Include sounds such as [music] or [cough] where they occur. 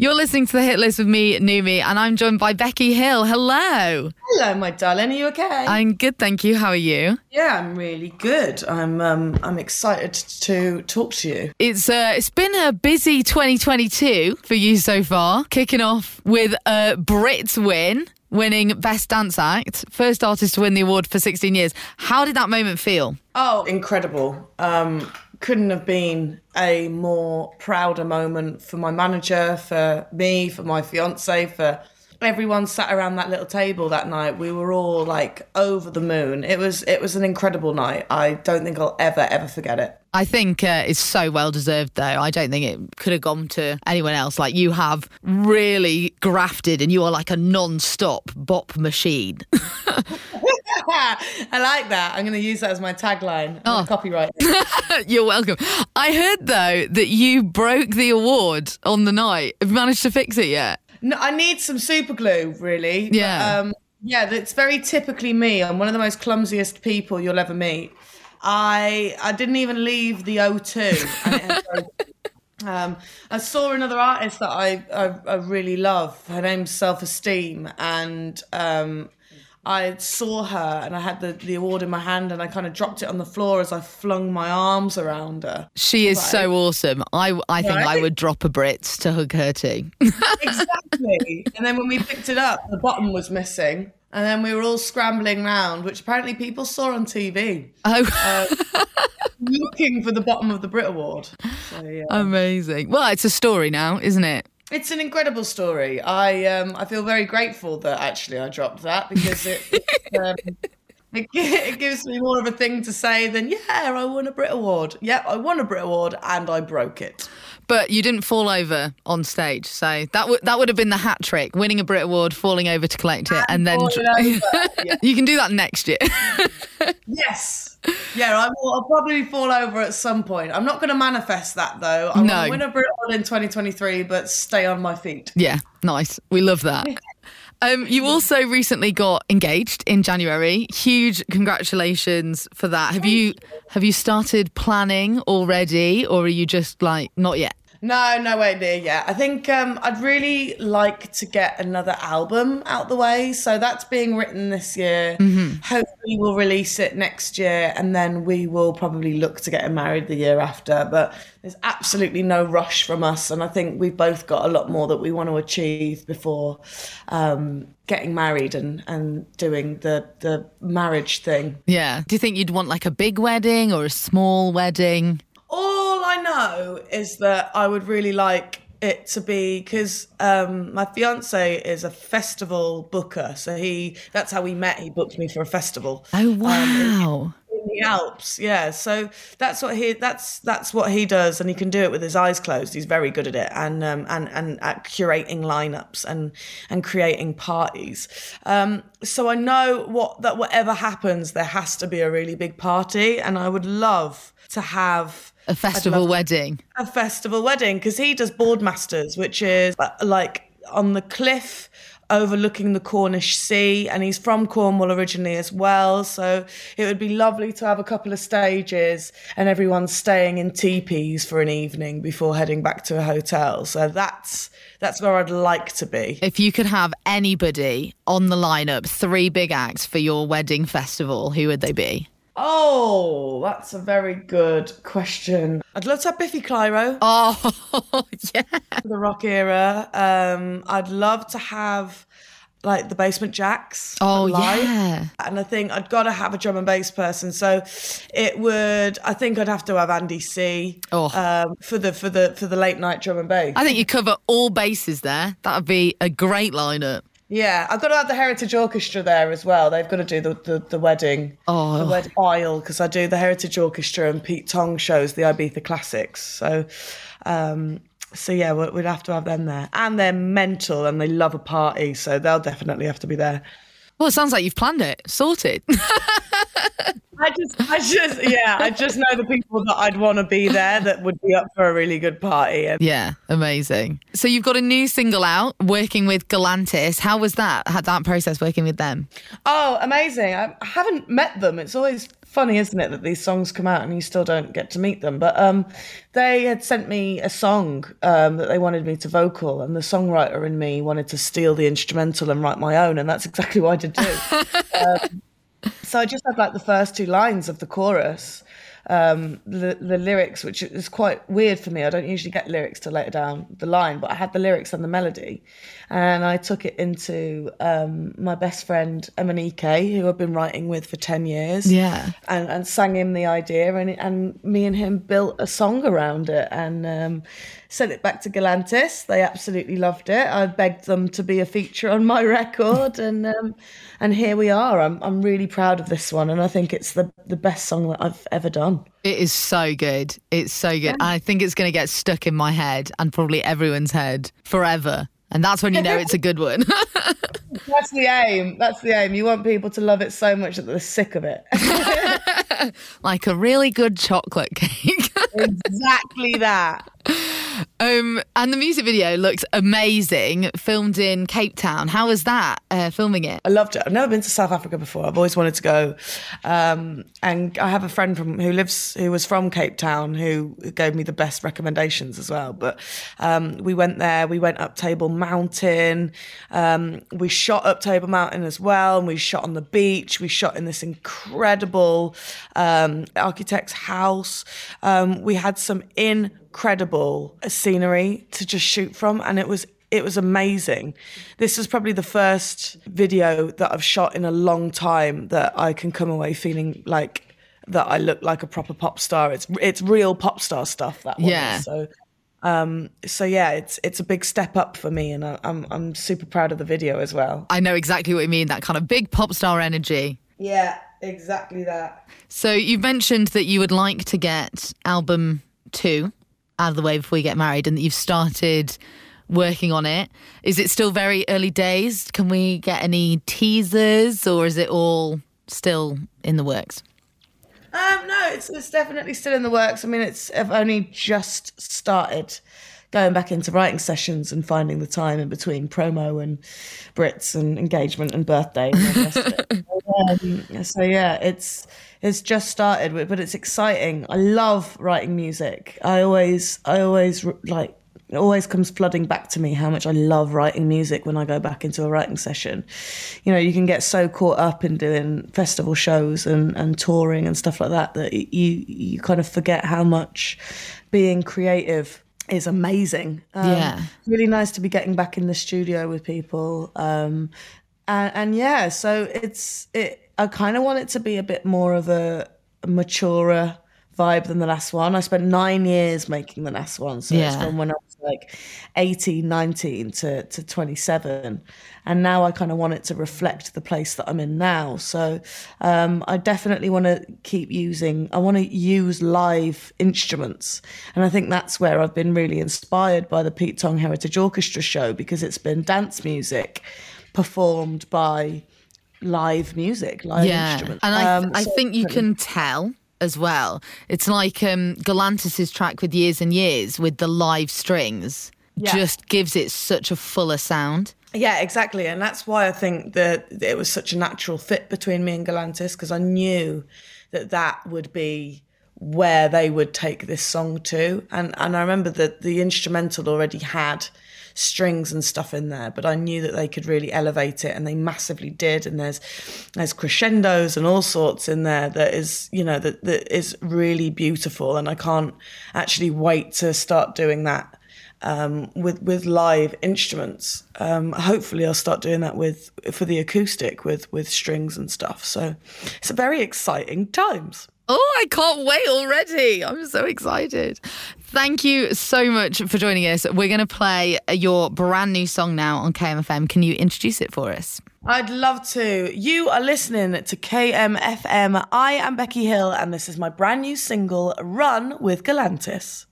You're listening to the hit list with me, Numi, and I'm joined by Becky Hill. Hello. Hello, my darling. Are you okay? I'm good, thank you. How are you? yeah, I'm really good. I'm um, I'm excited to talk to you. It's uh, it's been a busy 2022 for you so far. Kicking off with a Brit win, winning Best Dance Act, first artist to win the award for 16 years. How did that moment feel? Oh, incredible. Um, couldn't have been a more prouder moment for my manager, for me, for my fiance, for everyone sat around that little table that night. We were all like over the moon. It was it was an incredible night. I don't think I'll ever ever forget it. I think uh, it's so well deserved, though. I don't think it could have gone to anyone else. Like you have really grafted, and you are like a non-stop bop machine. [laughs] [laughs] I like that. I'm going to use that as my tagline. Oh. Copyright. [laughs] You're welcome. I heard though that you broke the award on the night. Have you managed to fix it yet? No, I need some super glue, really. But, Yeah. um, yeah, that's very typically me. I'm one of the most clumsiest people you'll ever meet. I I didn't even leave the O2. [laughs] And it had broken. um, I saw another artist that I, I, I really love. Her name's Self Esteem, and um, I saw her and I had the, the award in my hand and I kind of dropped it on the floor as I flung my arms around her. She is so awesome. I I think I would drop a Brit to hug her too. [laughs] exactly. and then when we picked it up, the bottom was missing. And then we were all scrambling round, which apparently people saw on TV, oh, uh, looking for the bottom of the Brit Award. So, yeah. amazing. Well, it's a story now, isn't it? It's an incredible story. I um, I feel very grateful that actually I dropped that because it um, [laughs] it, [laughs] it gives me more of a thing to say than yeah I won a Brit Award. Yep, I won a Brit Award and I broke it. But you didn't fall over on stage, so that would that would have been the hat trick: winning a Brit Award, falling over to collect it, and then falling over, [laughs] yeah. you can do that next year. [laughs] Yes. Yeah, I will, I'll probably fall over at some point. I'm not going to manifest that though. I'm No. going to win a Brit Award in 2023, but stay on my feet. yeah, nice. We love that. Um, you also recently got engaged in January. Huge congratulations for that. Have you have you started planning already, or are you just like not yet? No, nowhere near yet. I think um, I'd really like to get another album out the way. So that's being written this year. Hopefully, we'll release it next year, and then we will probably look to getting married the year after. But there's absolutely no rush from us, and I think we've both got a lot more that we want to achieve before um, getting married and and doing the the marriage thing. Yeah. Do you think you'd want like a big wedding or a small wedding? Know is that I would really like it to be because um, my fiance is a festival booker, so he that's how we met. He booked me for a festival Oh wow. in the Alps. Yeah, so that's what he that's that's what he does, and he can do it with his eyes closed. He's very good at it, and um, and and at curating lineups and and creating parties. Um, so I know what that whatever happens, there has to be a really big party, and I would love to have a festival wedding. a festival wedding because he does Boardmasters, which is uh, like on the cliff overlooking the Cornish Sea, and he's from Cornwall originally as well. So it would be lovely to have a couple of stages and everyone staying in teepees for an evening before heading back to a hotel. So that's that's where I'd like to be. If you could have anybody on the lineup, three big acts for your wedding festival, who would they be? Oh, that's a very good question. I'd love to have Biffy Clyro. Oh, [laughs] yeah. the rock era. Um, I'd love to have like the Basement Jaxx. Oh, live. yeah. And I think I'd got to have a drum and bass person. So it would. I think I'd have to have Andy C. Oh. Um, for the for the for the late night drum and bass. I think you cover all bases there. That would be a great lineup. Yeah, I've got to have the Heritage Orchestra there as well. They've got to do the the, the wedding. Oh. The wedding aisle because I do the Heritage Orchestra and Pete Tong shows the Ibiza Classics. So. Um, so yeah, we- we'd have to have them there, and they're mental and they love a party, so they'll definitely have to be there. Well, it sounds like you've planned it, sorted. [laughs] I just, I just, yeah, I just know the people that I'd want to be there that would be up for a really good party. And yeah, amazing. So you've got a new single out, working with Galantis. How was that? Had that process working with them? oh, amazing! I haven't met them. It's always funny, isn't it, that these songs come out and you still don't get to meet them? But um, they had sent me a song um, that they wanted me to vocal, and the songwriter in me wanted to steal the instrumental and write my own, and that's exactly what I did do. [laughs] um, so I just had like the first two lines of the chorus um, the, the lyrics, which is quite weird for me. I don't usually get lyrics to later down the line, but I had the lyrics and the melody. And I took it into um, my best friend, MNEK, who I've been writing with for 10 years. Yeah. And, and sang him the idea. And, and me and him built a song around it and um, sent it back to Galantis. They absolutely loved it. I begged them to be a feature on my [laughs] record. And um, and here we are. I'm, I'm really proud of this one. And I think it's the, the best song that I've ever done. It is so good. It's so good. Yeah. I think it's going to get stuck in my head and probably everyone's head forever. And that's when you know it's a good one. [laughs] that's the aim. That's the aim. You want people to love it so much that they're sick of it. [laughs] like a really good chocolate cake. exactly that. Um, and the music video looks amazing, filmed in Cape Town. How was that uh, filming it? I loved it. I've never been to South Africa before. I've always wanted to go, um, and I have a friend from who lives who was from Cape Town who gave me the best recommendations as well. But um, we went there. We went up Table Mountain. Um, we shot up Table Mountain as well, and we shot on the beach. We shot in this incredible um, architect's house. Um, we had some in incredible scenery to just shoot from, and it was it was amazing. This was probably the first video that I've shot in a long time that I can come away feeling like that I look like a proper pop star. It's it's real pop star stuff that one. Yeah. So um, so yeah, it's it's a big step up for me, and I, I'm I'm super proud of the video as well. I know exactly what you mean. That kind of big pop star energy. Yeah, exactly that. So you've mentioned that you would like to get album two out of the way before you get married and that you've started working on it. Is it still very early days? Can we get any teasers or is it all still in the works? Um, no, it's, it's definitely still in the works. I mean, it's I've only just started going back into writing sessions and finding the time in between promo and Brits and engagement and birthday. And [laughs] um, so yeah, it's it's just started, but it's exciting. I love writing music. I always, I always like it always comes flooding back to me how much I love writing music when I go back into a writing session. You know, you can get so caught up in doing festival shows and, and touring and stuff like that that you you kind of forget how much being creative is amazing. Um, yeah, really nice to be getting back in the studio with people. Um, and, and yeah, so it's it. I kind of want it to be a bit more of a, a maturer vibe than the last one. I spent nine years making the last one. So yeah. it's from when I was like 18, 19 to, to 27. And now I kind of want it to reflect the place that I'm in now. So um, I definitely want to keep using, I want to use live instruments. And I think that's where I've been really inspired by the Pete Tong Heritage Orchestra show because it's been dance music performed by live music, live yeah. instruments. And I, um, I so think you can tell as well. It's like um, Galantis's track with Years and Years with the live strings yeah. just gives it such a fuller sound. Yeah, exactly. And that's why I think that it was such a natural fit between me and Galantis because I knew that that would be where they would take this song to. And and I remember that the instrumental already had strings and stuff in there, but I knew that they could really elevate it and they massively did. And there's there's crescendos and all sorts in there that is, you know, that, that is really beautiful. And I can't actually wait to start doing that um, with with live instruments. Um, hopefully, I'll start doing that with for the acoustic with with strings and stuff. So it's a very exciting times. Oh, I can't wait already. I'm so excited. Thank you so much for joining us. We're going to play your brand new song now on KMFM. Can you introduce it for us? I'd love to. You are listening to KMFM. I am Becky Hill, and this is my brand new single, Run with Galantis.